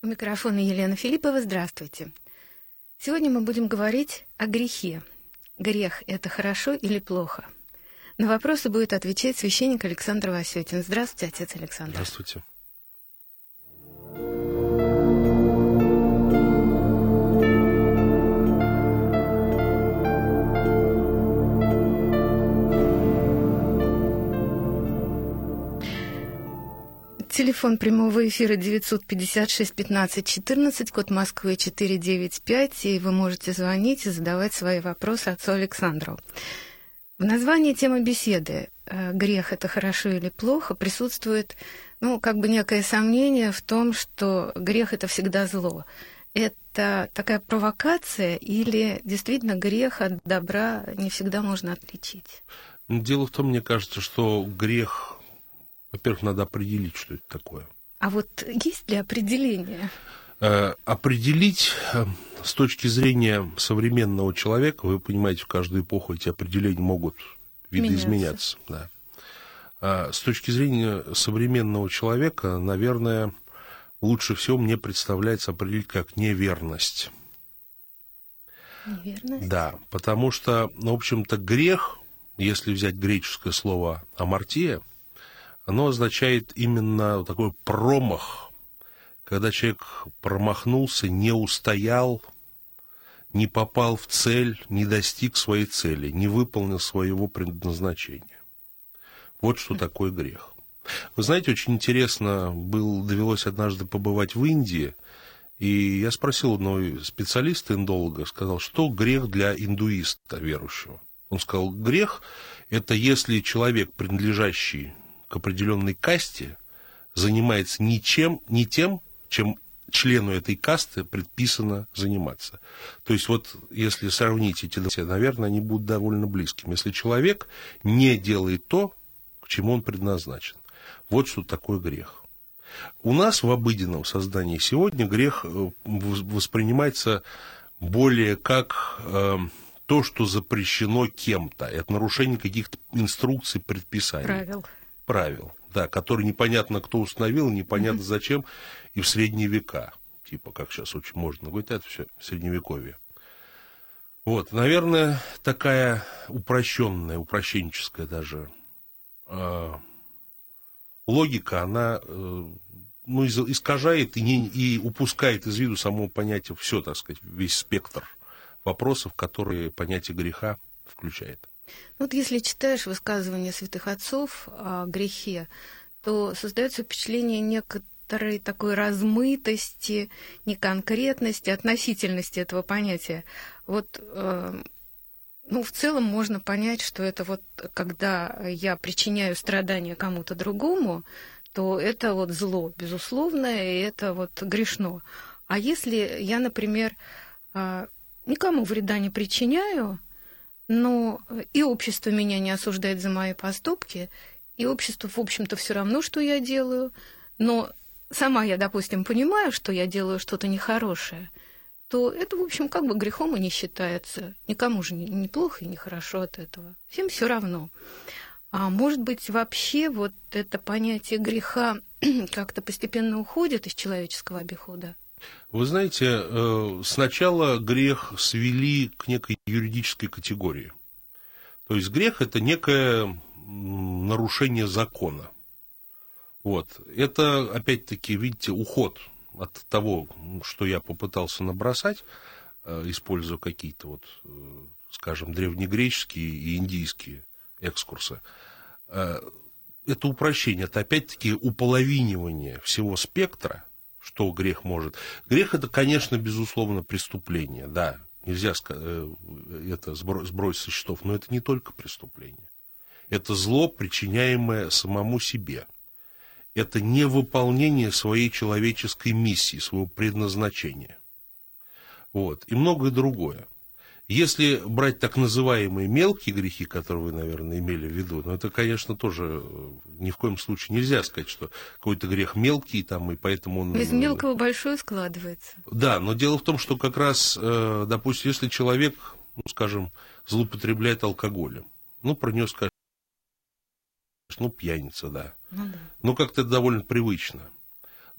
У микрофона Елена Филиппова. Здравствуйте. Сегодня мы будем говорить о грехе. Грех – это хорошо или плохо? На вопросы будет отвечать священник Александр Васютин. Здравствуйте, отец Александр. Здравствуйте. Телефон прямого эфира 956 15 14, код Москвы 495, и вы можете звонить и задавать свои вопросы отцу Александру. В названии темы беседы э, «Грех – это хорошо или плохо» присутствует, ну, как бы некое сомнение в том, что грех – это всегда зло. Это такая провокация или действительно грех от добра не всегда можно отличить? Дело в том, мне кажется, что грех во-первых, надо определить, что это такое. А вот есть ли определение? Э, определить э, с точки зрения современного человека, вы понимаете, в каждую эпоху эти определения могут видоизменяться. Да. А с точки зрения современного человека, наверное, лучше всего мне представляется определить как неверность. Неверность? Да, потому что, ну, в общем-то, грех, если взять греческое слово «амартия», оно означает именно такой промах, когда человек промахнулся, не устоял, не попал в цель, не достиг своей цели, не выполнил своего предназначения. Вот что такое грех. Вы знаете, очень интересно, был, довелось однажды побывать в Индии, и я спросил одного специалиста, индолога, сказал, что грех для индуиста верующего. Он сказал, грех – это если человек, принадлежащий к определенной касте занимается ничем, не тем, чем члену этой касты предписано заниматься. То есть вот если сравнить эти два, наверное, они будут довольно близкими. Если человек не делает то, к чему он предназначен. Вот что такое грех. У нас в обыденном создании сегодня грех э, воспринимается более как э, то, что запрещено кем-то. Это нарушение каких-то инструкций, предписаний. Правил правил, да, которые непонятно кто установил, непонятно зачем, и в средние века, типа, как сейчас очень можно говорить, это все средневековье. Вот, наверное, такая упрощенная, упрощенческая даже э, логика, она э, ну, искажает и, не, и упускает из виду само понятие, все, так сказать, весь спектр вопросов, которые понятие греха включает. Ну, вот если читаешь высказывания святых отцов о грехе, то создается впечатление некоторой такой размытости, неконкретности, относительности этого понятия. Вот, э, ну, в целом можно понять, что это вот, когда я причиняю страдания кому-то другому, то это вот зло, безусловно, и это вот грешно. А если я, например, э, никому вреда не причиняю, но э, и общество меня не осуждает за мои поступки, и общество, в общем-то, все равно, что я делаю, но сама я, допустим, понимаю, что я делаю что-то нехорошее, то это, в общем, как бы грехом и не считается. Никому же не, плохо и не хорошо от этого. Всем все равно. А может быть, вообще вот это понятие греха как-то постепенно уходит из человеческого обихода? Вы знаете, э, сначала грех свели к некой юридической категории. То есть грех – это некое нарушение закона. Вот. Это, опять-таки, видите, уход от того, что я попытался набросать, э, используя какие-то, вот, э, скажем, древнегреческие и индийские экскурсы. Это упрощение, это опять-таки уполовинивание всего спектра что грех может. Грех это, конечно, безусловно, преступление, да, нельзя э, это сбросить со счетов, но это не только преступление. Это зло, причиняемое самому себе. Это невыполнение своей человеческой миссии, своего предназначения. Вот. И многое другое. Если брать так называемые мелкие грехи, которые вы, наверное, имели в виду, ну, это, конечно, тоже э, ни в коем случае нельзя сказать, что какой-то грех мелкий, там, и поэтому он... Из мелкого большое складывается. Да, но дело в том, что как раз, э, допустим, если человек, ну, скажем, злоупотребляет алкоголем, ну, про скажешь, ну, пьяница, да. Ну, да. Ну, как-то это довольно привычно.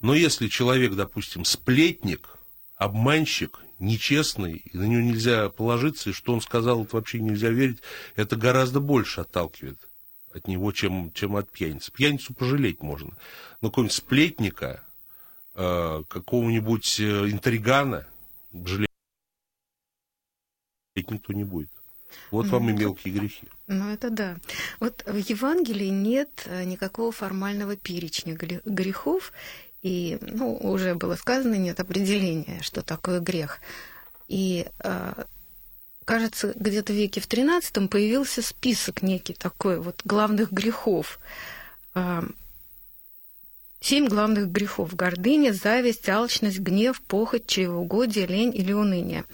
Но если человек, допустим, сплетник, обманщик, нечестный, и на него нельзя положиться, и что он сказал, это вообще нельзя верить, это гораздо больше отталкивает от него, чем, чем от пьяницы. Пьяницу пожалеть можно. Но какого-нибудь сплетника, э, какого-нибудь э, интригана жалеть никто не будет. Вот вам и мелкие грехи. Ну, это да. Вот в Евангелии нет э, никакого формального перечня грехов, и, ну, уже было сказано, нет определения, что такое грех. И э, кажется, где-то в веке в XIII появился список некий такой вот главных грехов. Э, семь главных грехов. Гордыня, зависть, алчность, гнев, похоть, чревоугодие, лень или уныние.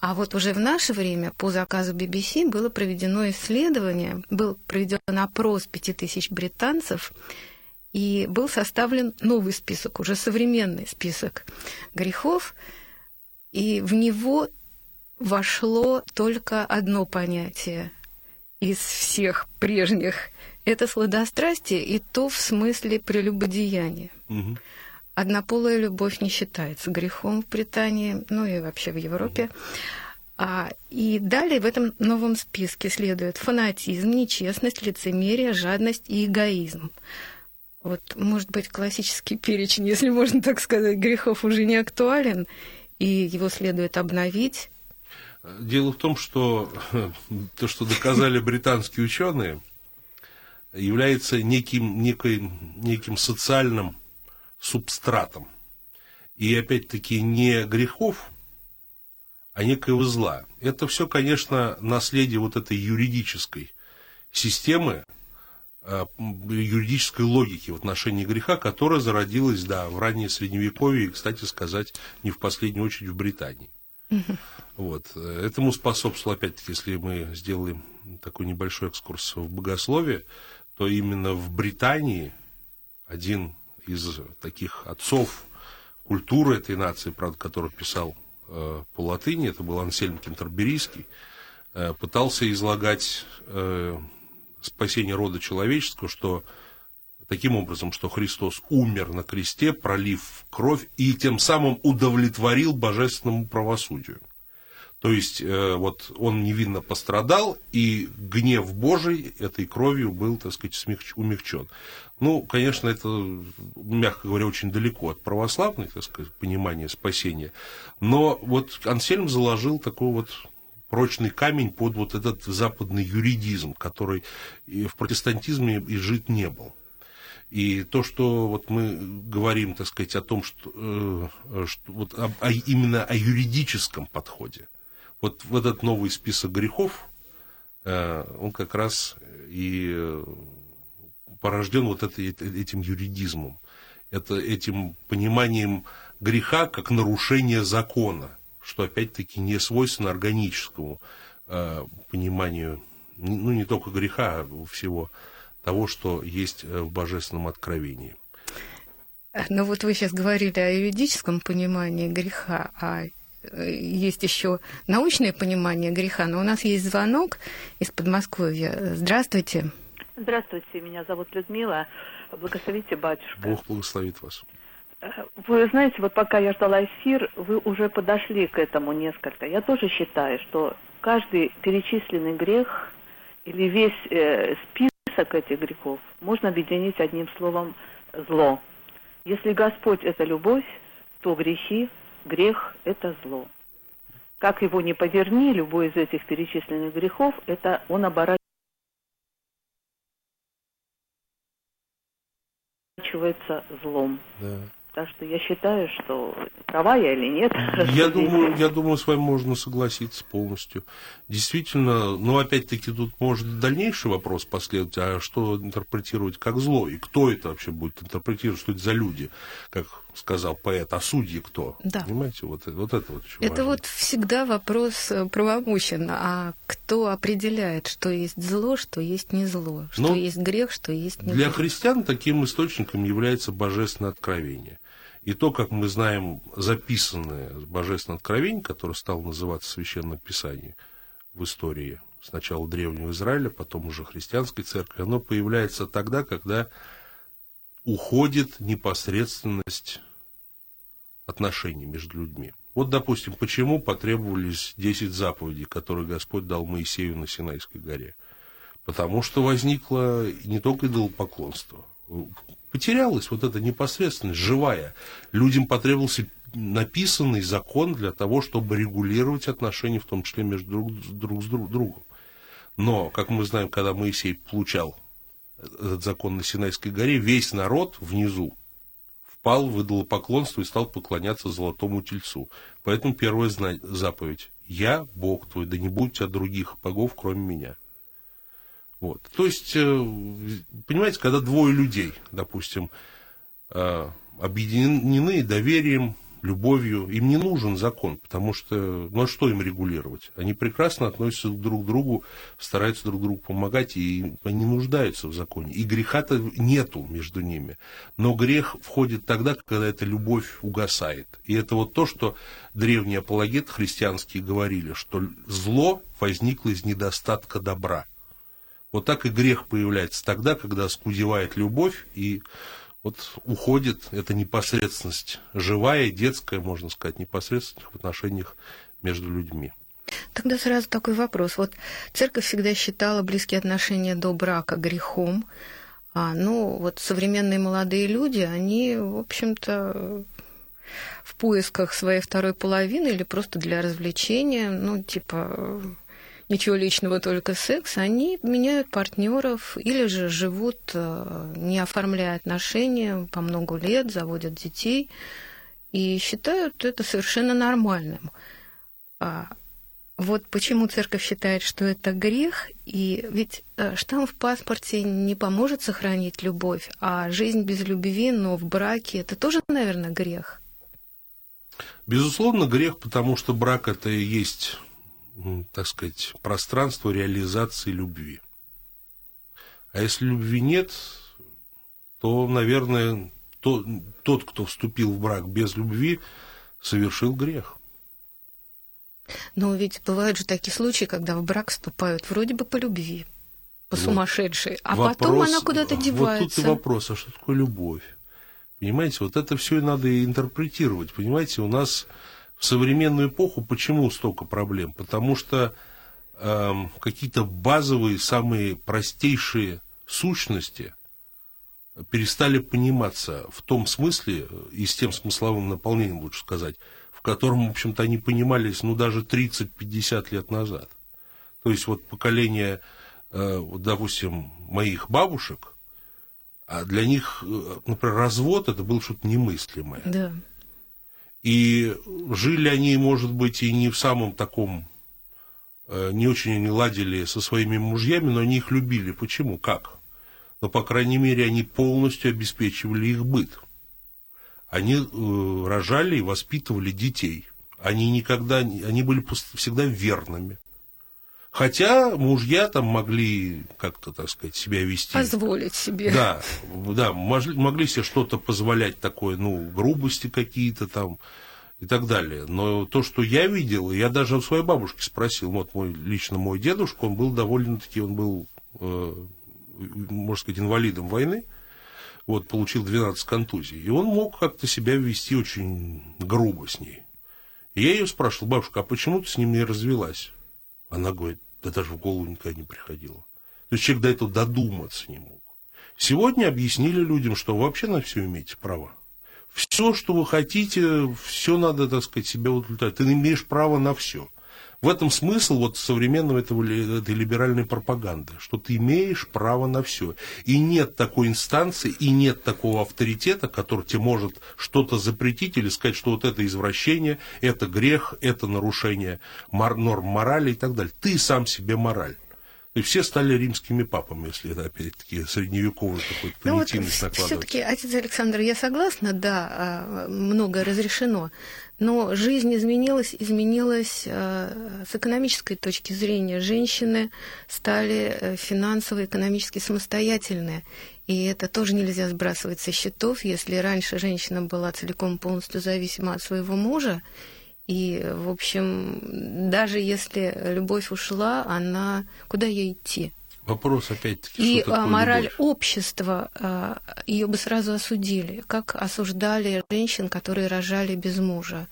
А вот уже в наше время по заказу BBC было проведено исследование, был проведен опрос 5000 британцев, и был составлен новый список, уже современный список грехов, и в него вошло только одно понятие из всех прежних. Это сладострастие, и то в смысле прелюбодеяния. Угу. Однополая любовь не считается грехом в Британии, ну и вообще в Европе. Угу. А, и далее в этом новом списке следует фанатизм, нечестность, лицемерие, жадность и эгоизм. Вот, может быть, классический перечень, если можно так сказать, грехов уже не актуален, и его следует обновить. Дело в том, что то, что доказали британские ученые, является неким, некой, неким социальным субстратом. И опять-таки не грехов, а некоего зла. Это все, конечно, наследие вот этой юридической системы, юридической логики в отношении греха, которая зародилась, да, в раннее Средневековье, и, кстати сказать, не в последнюю очередь в Британии. Вот. Этому способствовало, опять-таки, если мы сделаем такой небольшой экскурс в богословие, то именно в Британии один из таких отцов культуры этой нации, правда, который писал э, по латыни, это был Ансельм Кентерберийский, э, пытался излагать э, спасения рода человеческого, что таким образом, что Христос умер на кресте, пролив кровь, и тем самым удовлетворил божественному правосудию. То есть, э, вот он невинно пострадал, и гнев Божий этой кровью был, так сказать, умягчен. Ну, конечно, это, мягко говоря, очень далеко от православной, так сказать, понимания спасения. Но вот Ансельм заложил такой вот прочный камень под вот этот западный юридизм, который в протестантизме и жить не был. И то, что вот мы говорим, так сказать, о том, что, э, что вот о, о, именно о юридическом подходе, вот в этот новый список грехов, э, он как раз и порожден вот это, этим юридизмом, это, этим пониманием греха как нарушение закона что опять-таки не свойственно органическому э, пониманию, ну не только греха, а всего того, что есть э, в божественном откровении. Ну вот вы сейчас говорили о юридическом понимании греха, а э, есть еще научное понимание греха, но у нас есть звонок из Подмосковья. Здравствуйте. Здравствуйте, меня зовут Людмила. Благословите, батюшка. Бог благословит вас. Вы знаете, вот пока я ждала эфир, вы уже подошли к этому несколько. Я тоже считаю, что каждый перечисленный грех или весь э, список этих грехов можно объединить одним словом зло. Если Господь это любовь, то грехи, грех это зло. Как его не поверни, любой из этих перечисленных грехов, это он оборачивается злом. Да. Так что я считаю, что права я или нет. Я думаю, я думаю, с вами можно согласиться полностью. Действительно, ну, опять-таки, тут может дальнейший вопрос последовать, а что интерпретировать как зло, и кто это вообще будет интерпретировать, что это за люди, как сказал поэт, а судьи кто? Да. Понимаете, вот, вот это вот Это важно. вот всегда вопрос э, правомощен, а кто определяет, что есть зло, что есть не зло, что ну, есть грех, что есть не Для грех? христиан таким источником является божественное откровение. И то, как мы знаем, записанное Божественное Откровение, которое стало называться Священное Писание в истории сначала Древнего Израиля, потом уже христианской церкви, оно появляется тогда, когда уходит непосредственность отношений между людьми. Вот, допустим, почему потребовались 10 заповедей, которые Господь дал Моисею на Синайской горе? Потому что возникло не только идолопоклонство, потерялась вот эта непосредственность, живая. Людям потребовался написанный закон для того, чтобы регулировать отношения, в том числе между друг, друг с друг, другом. Но, как мы знаем, когда Моисей получал этот закон на Синайской горе, весь народ внизу впал в идолопоклонство и стал поклоняться золотому тельцу. Поэтому первая заповедь – «Я Бог твой, да не будет у тебя других богов, кроме меня». Вот. То есть, э, понимаете, когда двое людей, допустим, э, объединены доверием, любовью, им не нужен закон, потому что, ну а что им регулировать? Они прекрасно относятся друг к другу, стараются друг другу помогать, и они нуждаются в законе. И греха-то нету между ними. Но грех входит тогда, когда эта любовь угасает. И это вот то, что древние апологеты христианские говорили, что зло возникло из недостатка добра. Вот так и грех появляется тогда, когда скудевает любовь, и вот уходит эта непосредственность, живая, детская, можно сказать, непосредственность в отношениях между людьми. Тогда сразу такой вопрос. Вот церковь всегда считала близкие отношения до брака грехом. А, ну, вот современные молодые люди, они, в общем-то, в поисках своей второй половины или просто для развлечения, ну, типа, ничего личного, только секс, они меняют партнеров или же живут, э, не оформляя отношения по много лет, заводят детей и считают это совершенно нормальным. А вот почему церковь считает, что это грех, и ведь э, штамп в паспорте не поможет сохранить любовь, а жизнь без любви, но в браке, это тоже, наверное, грех. Безусловно, грех, потому что брак это и есть так сказать, пространство реализации любви. А если любви нет, то, наверное, то, тот, кто вступил в брак без любви, совершил грех. Но ведь бывают же такие случаи, когда в брак вступают вроде бы по любви, по вот. сумасшедшей, а вопрос, потом она куда-то девается. Вот тут и вопрос, а что такое любовь? Понимаете, вот это все и надо интерпретировать. Понимаете, у нас в современную эпоху почему столько проблем? Потому что э, какие-то базовые, самые простейшие сущности перестали пониматься в том смысле, и с тем смысловым наполнением, лучше сказать, в котором, в общем-то, они понимались, ну, даже 30-50 лет назад. То есть вот поколение, э, допустим, моих бабушек, а для них, э, например, развод это было что-то немыслимое. Да. И жили они, может быть, и не в самом таком, э, не очень они ладили со своими мужьями, но они их любили. Почему? Как? Но, по крайней мере, они полностью обеспечивали их быт. Они э, рожали и воспитывали детей. Они никогда, они были всегда верными. Хотя мужья там могли как-то, так сказать, себя вести. Позволить себе. Да, да, могли, себе что-то позволять такое, ну, грубости какие-то там и так далее. Но то, что я видел, я даже у своей бабушки спросил, вот мой, лично мой дедушка, он был довольно-таки, он был, э, можно сказать, инвалидом войны, вот, получил 12 контузий, и он мог как-то себя вести очень грубо с ней. И я ее спрашивал, бабушка, а почему ты с ним не развелась? Она говорит, да даже в голову никогда не приходило. То есть человек до этого додуматься не мог. Сегодня объяснили людям, что вообще на все имеете право. Все, что вы хотите, все надо, так сказать, себя удовлетворять. Ты имеешь право на все. В этом смысл вот современного этого, этой либеральной пропаганды, что ты имеешь право на все. И нет такой инстанции, и нет такого авторитета, который тебе может что-то запретить или сказать, что вот это извращение, это грех, это нарушение норм морали и так далее. Ты сам себе мораль. И все стали римскими папами, если это, опять-таки, средневековый какой-то понятийность ну, вот Все-таки, отец Александр, я согласна, да, а, многое разрешено, но жизнь изменилась, изменилась а, с экономической точки зрения. Женщины стали э, финансово, экономически самостоятельные. И это тоже нельзя сбрасывать со счетов. Если раньше женщина была целиком полностью зависима от своего мужа, и, в общем, даже если любовь ушла, она... Куда ей идти? Вопрос опять-таки. И что такое мораль любовь? общества, ее бы сразу осудили, как осуждали женщин, которые рожали без мужа.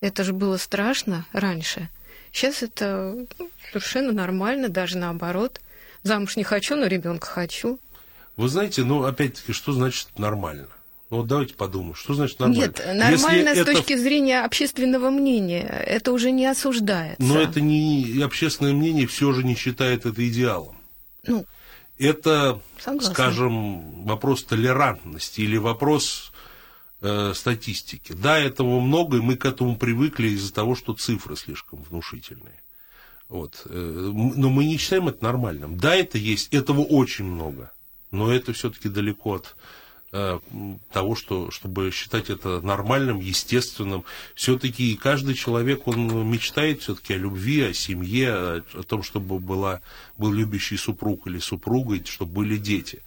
Это же было страшно раньше. Сейчас это ну, совершенно нормально, даже наоборот. Замуж не хочу, но ребенка хочу. Вы знаете, ну, опять-таки, что значит нормально? Ну, вот давайте подумаем, что значит нормально? Нет, нормально Если с это... точки зрения общественного мнения. Это уже не осуждается. Но это не общественное мнение все же не считает это идеалом. Ну, это, согласна. скажем, вопрос толерантности или вопрос э, статистики. Да, этого много, и мы к этому привыкли из-за того, что цифры слишком внушительные. Вот. Э, но мы не считаем это нормальным. Да, это есть, этого очень много, но это все-таки далеко от того, что, чтобы считать это нормальным, естественным. Все-таки каждый человек, он мечтает все-таки о любви, о семье, о, о том, чтобы была, был любящий супруг или супруга, чтобы были дети.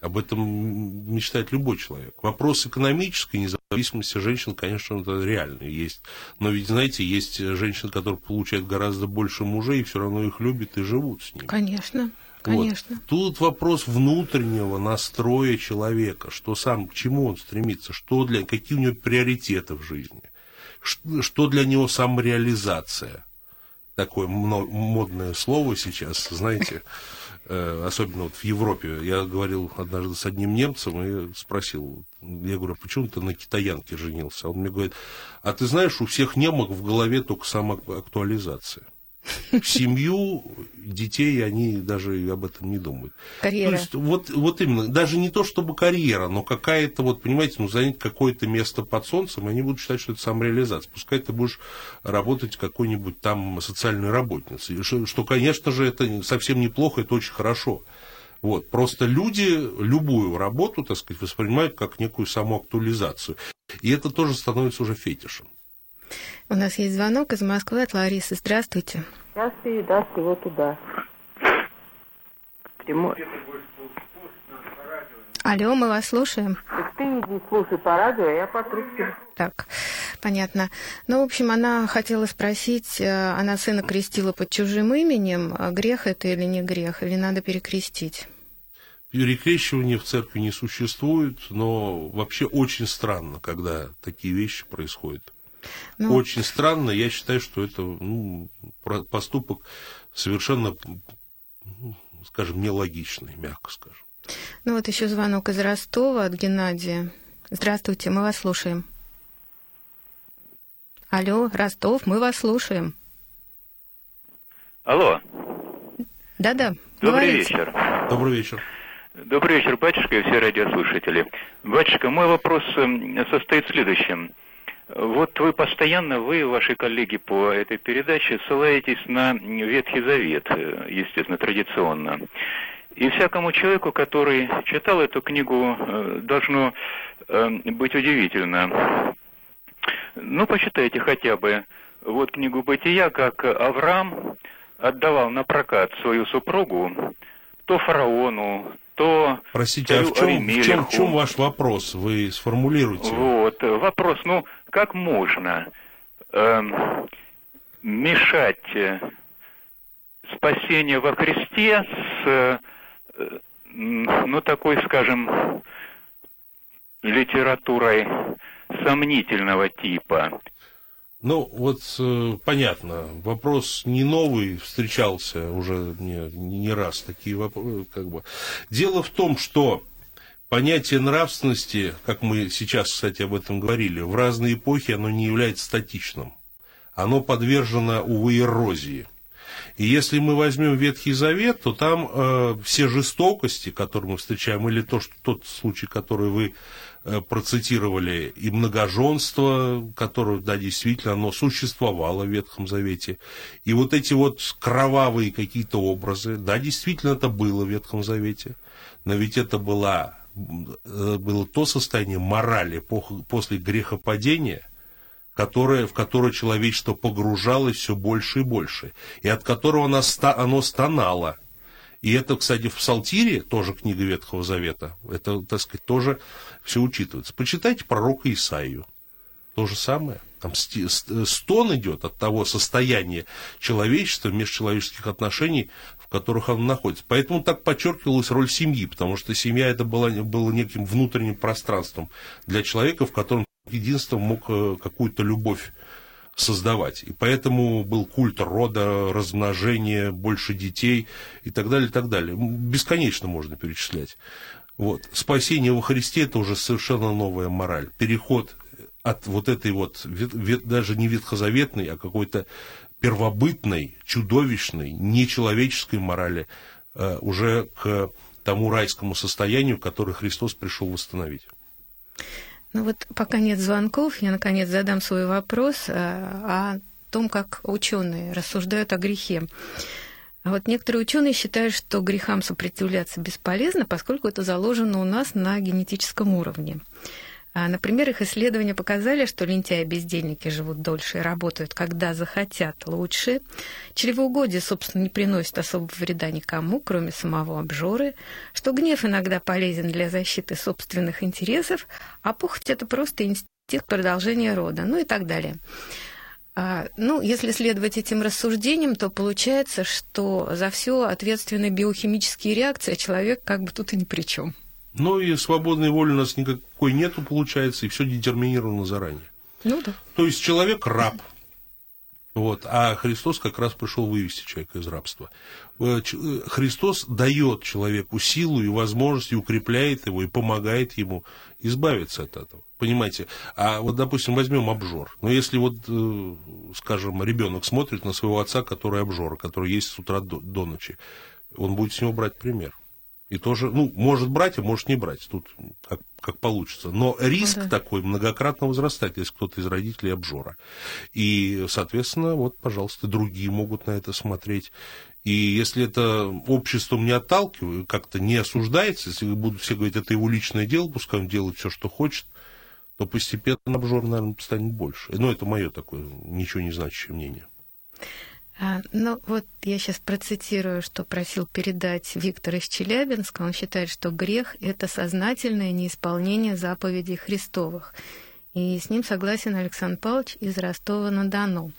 Об этом мечтает любой человек. Вопрос экономической независимости женщин, конечно, это реально есть. Но ведь, знаете, есть женщины, которые получают гораздо больше мужей, и все равно их любят и живут с ними. Конечно. Конечно. Вот. Тут вопрос внутреннего настроя человека, что сам, к чему он стремится, что для, какие у него приоритеты в жизни, что для него самореализация. Такое модное слово сейчас, знаете, э, особенно вот в Европе. Я говорил однажды с одним немцем и спросил, я говорю, «А почему ты на китаянке женился? Он мне говорит, а ты знаешь, у всех немок в голове только самоактуализация семью, детей, они даже об этом не думают. Карьера. То есть, вот, вот именно, даже не то чтобы карьера, но какая-то, вот, понимаете, ну, занять какое-то место под солнцем, они будут считать, что это самореализация. Пускай ты будешь работать какой-нибудь там социальной работницей. Что, что, конечно же, это совсем неплохо, это очень хорошо. Вот. Просто люди любую работу, так сказать, воспринимают как некую самоактуализацию. И это тоже становится уже фетишем. У нас есть звонок из Москвы от Ларисы. Здравствуйте. Здравствуйте, здравствуйте, вот туда. Прямой. Алло, мы вас слушаем. Так ты иди слушай по радио, а я по трубке. Так, понятно. Ну, в общем, она хотела спросить, э, она сына крестила под чужим именем, а грех это или не грех, или надо перекрестить? Перекрещивания в церкви не существует, но вообще очень странно, когда такие вещи происходят. Ну, Очень странно. Я считаю, что это ну, поступок совершенно, ну, скажем, нелогичный, мягко скажем. Ну вот еще звонок из Ростова от Геннадия. Здравствуйте, мы вас слушаем. Алло, Ростов, мы вас слушаем. Алло. Да-да. Добрый говорите. вечер. Добрый вечер. Добрый вечер, батюшка и все радиослушатели. Батюшка, мой вопрос эм, состоит в следующем. Вот вы постоянно, вы и ваши коллеги по этой передаче ссылаетесь на Ветхий Завет, э, естественно, традиционно. И всякому человеку, который читал эту книгу, э, должно э, быть удивительно. Ну, почитайте хотя бы вот книгу «Бытия», как Авраам отдавал на прокат свою супругу то фараону, то Простите, а в чем, в, чем, в чем ваш вопрос? Вы сформулируйте. Вот, вопрос, ну, как можно э, мешать спасение во Христе с, э, ну, такой, скажем, литературой сомнительного типа. Ну, вот э, понятно, вопрос не новый, встречался уже не, не раз такие вопросы. Как бы. Дело в том, что понятие нравственности, как мы сейчас, кстати, об этом говорили, в разные эпохи оно не является статичным. Оно подвержено, увы, эрозии. И если мы возьмем Ветхий Завет, то там э, все жестокости, которые мы встречаем, или то, что, тот случай, который вы Э, процитировали и многоженство, которое, да, действительно, оно существовало в Ветхом Завете. И вот эти вот кровавые какие-то образы, да, действительно, это было в Ветхом Завете. Но ведь это была, э, было то состояние морали после грехопадения, которое, в которое человечество погружалось все больше и больше, и от которого оно, оно стонало – и это, кстати, в Псалтире, тоже книга Ветхого Завета, это, так сказать, тоже все учитывается. Почитайте пророка Исаию. То же самое. Там стон идет от того состояния человечества, межчеловеческих отношений, в которых она находится. Поэтому так подчеркивалась роль семьи, потому что семья это было, было неким внутренним пространством для человека, в котором единство мог э, какую-то любовь создавать. И поэтому был культ рода, размножения, больше детей и так далее, и так далее. Бесконечно можно перечислять. Вот. Спасение во Христе – это уже совершенно новая мораль. Переход от вот этой вот, даже не ветхозаветной, а какой-то первобытной, чудовищной, нечеловеческой морали э, уже к тому райскому состоянию, которое Христос пришел восстановить. Ну вот пока нет звонков, я наконец задам свой вопрос э, о том, как ученые рассуждают о грехе. А вот некоторые ученые считают, что грехам сопротивляться бесполезно, поскольку это заложено у нас на генетическом уровне. А, например, их исследования показали, что лентяи-бездельники живут дольше и работают, когда захотят, лучше. Чревоугодие, собственно, не приносит особого вреда никому, кроме самого обжоры, что гнев иногда полезен для защиты собственных интересов, а похоть – это просто инстинкт продолжения рода, ну и так далее. А, ну, если следовать этим рассуждениям, то получается, что за все ответственны биохимические реакции, а человек как бы тут и ни при чем. Ну и свободной воли у нас никакой нету, получается, и все детерминировано заранее. Ну да. То есть человек раб. Вот, а Христос как раз пришел вывести человека из рабства. Э, э, Христос дает человеку силу и возможность, и укрепляет его, и помогает ему избавиться от этого. Понимаете? А вот, допустим, возьмем обжор. Но если вот, э, скажем, ребенок смотрит на своего отца, который обжор, который есть с утра до, до ночи, он будет с него брать пример. И тоже, ну, может брать, а может не брать. Тут как, как получится. Но риск ну, да. такой многократно возрастает, если кто-то из родителей обжора. И, соответственно, вот, пожалуйста, другие могут на это смотреть. И если это обществом не отталкивает, как-то не осуждается, если будут все говорить, это его личное дело, пускай он делает все, что хочет, то постепенно обжор, наверное, станет больше. Но это мое такое ничего не значащее мнение. А, ну, вот я сейчас процитирую, что просил передать Виктор из Челябинска. Он считает, что грех – это сознательное неисполнение заповедей Христовых. И с ним согласен Александр Павлович из Ростова-на-Дону.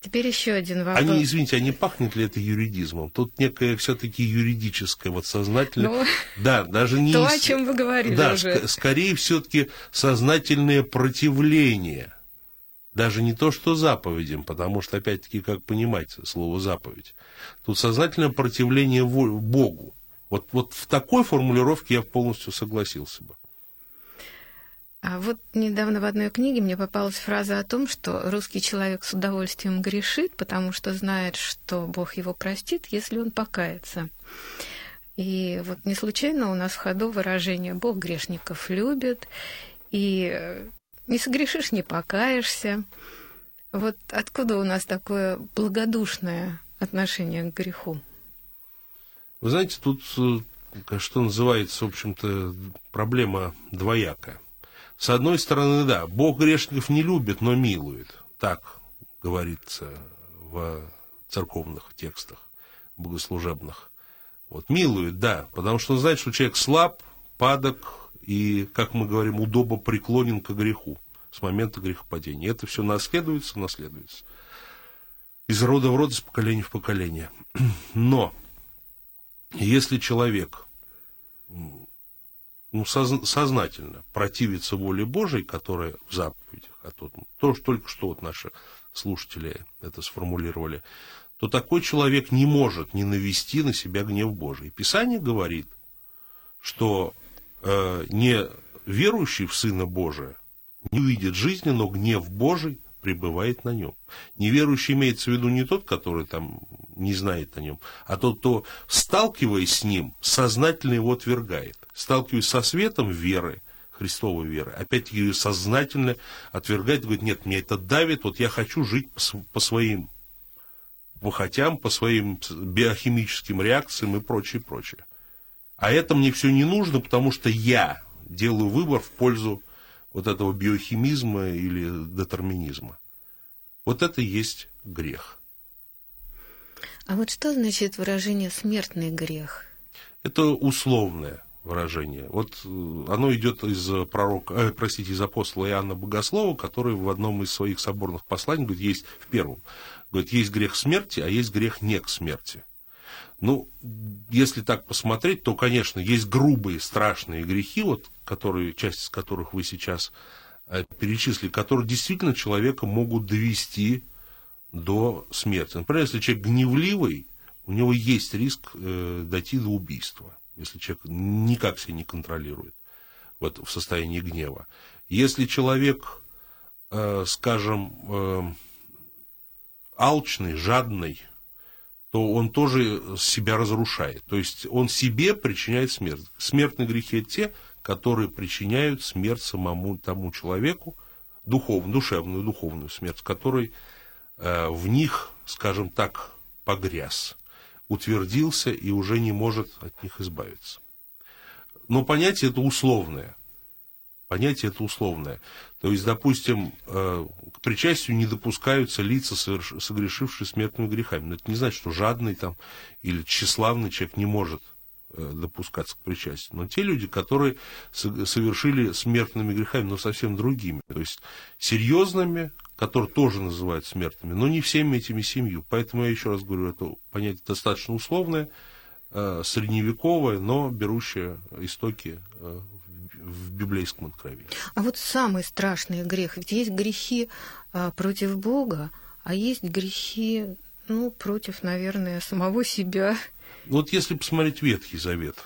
Теперь еще один вопрос. Они, извините, а не пахнет ли это юридизмом? Тут некое все-таки юридическое, вот сознательное. Ну, да, даже не. То, о чем вы говорили да, уже. Ск- скорее все-таки сознательное противление даже не то, что заповедям, потому что, опять-таки, как понимать слово заповедь? Тут сознательное противление Богу. Вот, вот в такой формулировке я полностью согласился бы. А вот недавно в одной книге мне попалась фраза о том, что русский человек с удовольствием грешит, потому что знает, что Бог его простит, если он покается. И вот не случайно у нас в ходу выражение «Бог грешников любит», и не согрешишь, не покаешься. Вот откуда у нас такое благодушное отношение к греху? Вы знаете, тут, э, что называется, в общем-то, проблема двоякая. С одной стороны, да, Бог грешников не любит, но милует. Так говорится в церковных текстах богослужебных. Вот, милует, да, потому что он знает, что человек слаб, падок, и, как мы говорим, удобо преклонен к греху с момента грехопадения. Это все наследуется, наследуется. Из рода в род, из поколения в поколение. Но если человек ну, сознательно противится воле Божией, которая в заповедях, а то, то что только что вот наши слушатели это сформулировали, то такой человек не может не навести на себя гнев Божий. Писание говорит, что э, не верующий в Сына Божия не увидит жизни, но гнев Божий пребывает на нем. Неверующий имеется в виду не тот, который там не знает о нем, а тот, кто, сталкиваясь с ним, сознательно его отвергает. Сталкиваясь со светом веры, Христовой веры, опять-таки ее сознательно отвергает, говорит, нет, мне это давит, вот я хочу жить по своим похотям, по своим биохимическим реакциям и прочее, прочее. А это мне все не нужно, потому что я делаю выбор в пользу вот этого биохимизма или детерминизма. Вот это и есть грех. А вот что значит выражение «смертный грех»? Это условное выражение. Вот э, оно идет из пророка, э, простите, из апостола Иоанна Богослова, который в одном из своих соборных посланий говорит, есть в первом, говорит, есть грех смерти, а есть грех не к смерти. Ну, если так посмотреть, то, конечно, есть грубые, страшные грехи, вот, которые, часть из которых вы сейчас э, перечислили, которые действительно человека могут довести до смерти. Например, если человек гневливый, у него есть риск э, дойти до убийства, если человек никак себя не контролирует вот, в состоянии гнева. Если человек, э, скажем, э, алчный, жадный, то он тоже себя разрушает. То есть он себе причиняет смерть. Смертные грехи – те, которые причиняют смерть самому тому человеку, духовную, душевную, духовную смерть, который э, в них, скажем так, погряз, утвердился и уже не может от них избавиться. Но понятие это условное. Понятие это условное. То есть, допустим, э, к причастию не допускаются лица, согрешившие смертными грехами. Но это не значит, что жадный там или тщеславный человек не может э, допускаться к причастию. Но те люди, которые совершили смертными грехами, но совсем другими, то есть серьезными, которые тоже называют смертными, но не всеми этими семью. Поэтому я еще раз говорю, это понятие достаточно условное, э, средневековое, но берущее истоки в библейском откровении. А вот самый страшный грех, ведь есть грехи а, против Бога, а есть грехи, ну, против, наверное, самого себя. Вот если посмотреть Ветхий Завет,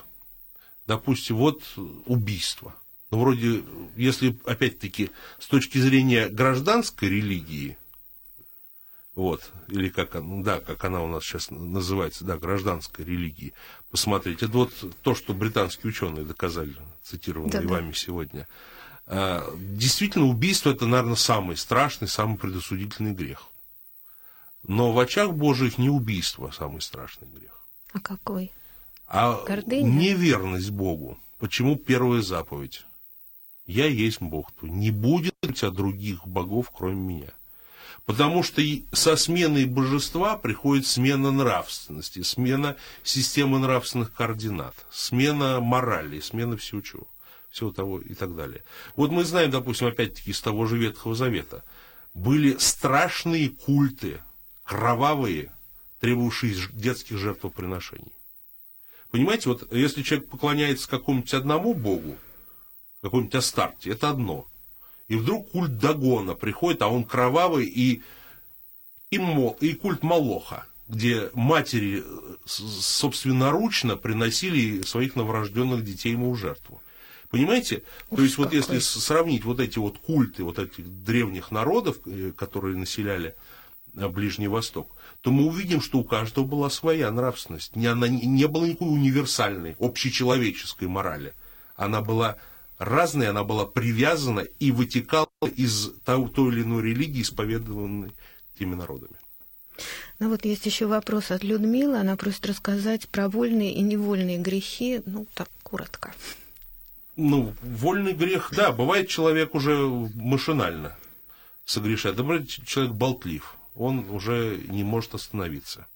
допустим, вот убийство. Ну, вроде, если, опять-таки, с точки зрения гражданской религии, вот, или как, да, как она у нас сейчас называется, да, гражданской религии, посмотреть. Это вот то, что британские ученые доказали, цитированные да, вами сегодня. А, действительно, убийство это, наверное, самый страшный, самый предосудительный грех. Но в очах Божьих не убийство самый страшный грех. А какой? А Гордыня? неверность Богу. Почему первая заповедь? Я есть Бог твой. Не будет у тебя других богов, кроме меня. Потому что со сменой божества приходит смена нравственности, смена системы нравственных координат, смена морали, смена всего чего, всего того и так далее. Вот мы знаем, допустим, опять-таки из того же Ветхого Завета, были страшные культы, кровавые, требовавшие детских жертвоприношений. Понимаете, вот если человек поклоняется какому-нибудь одному богу, какому-нибудь Астарте, это одно – и вдруг культ Дагона приходит, а он кровавый, и, и, мол, и культ Молоха, где матери э, собственноручно приносили своих новорожденных детей ему в жертву. Понимаете? Ух, То есть, вот если сравнить вот эти вот культы вот этих древних народов, э, которые населяли э, Ближний Восток, то мы увидим, что у каждого была своя нравственность. Не, она, не было никакой универсальной, общечеловеческой морали. Она была разной, она была привязана и вытекала из той, той или иной религии, исповедованной теми народами. Ну вот есть еще вопрос от Людмилы. Она просит рассказать про вольные и невольные грехи, ну так коротко. Ну, вольный грех, да, бывает человек уже машинально согрешает. Например, человек болтлив, он уже не может остановиться.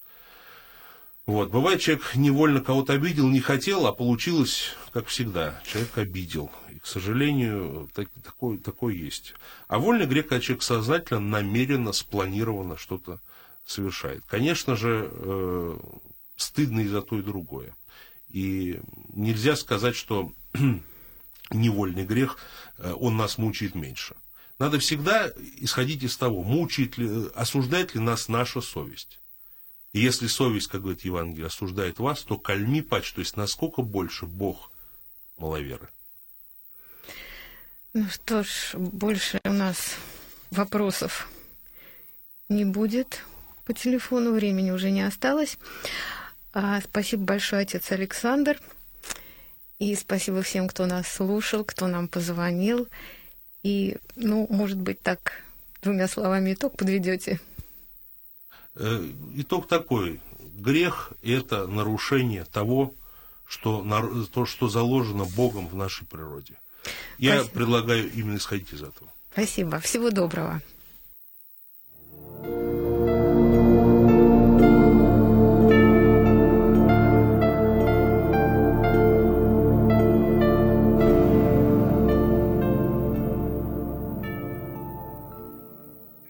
Вот. Бывает, человек невольно кого-то обидел, не хотел, а получилось, как всегда, человек обидел. И, к сожалению, так, такой, такой есть. А вольный грех, когда человек сознательно, намеренно, спланированно что-то совершает. Конечно же, э, стыдно и за то, и другое. И нельзя сказать, что невольный грех, э, он нас мучает меньше. Надо всегда исходить из того, мучает ли, осуждает ли нас наша совесть. И если совесть, как говорит Евангелие, осуждает вас, то кальми пач, то есть насколько больше Бог маловеры. Ну что ж, больше у нас вопросов не будет по телефону, времени уже не осталось. А, спасибо большое, отец Александр. И спасибо всем, кто нас слушал, кто нам позвонил. И, ну, может быть, так двумя словами итог подведете. Э, итог такой. Грех – это нарушение того, что, то, что заложено Богом в нашей природе. Я Спасибо. предлагаю именно исходить из этого. Спасибо. Всего доброго. thank you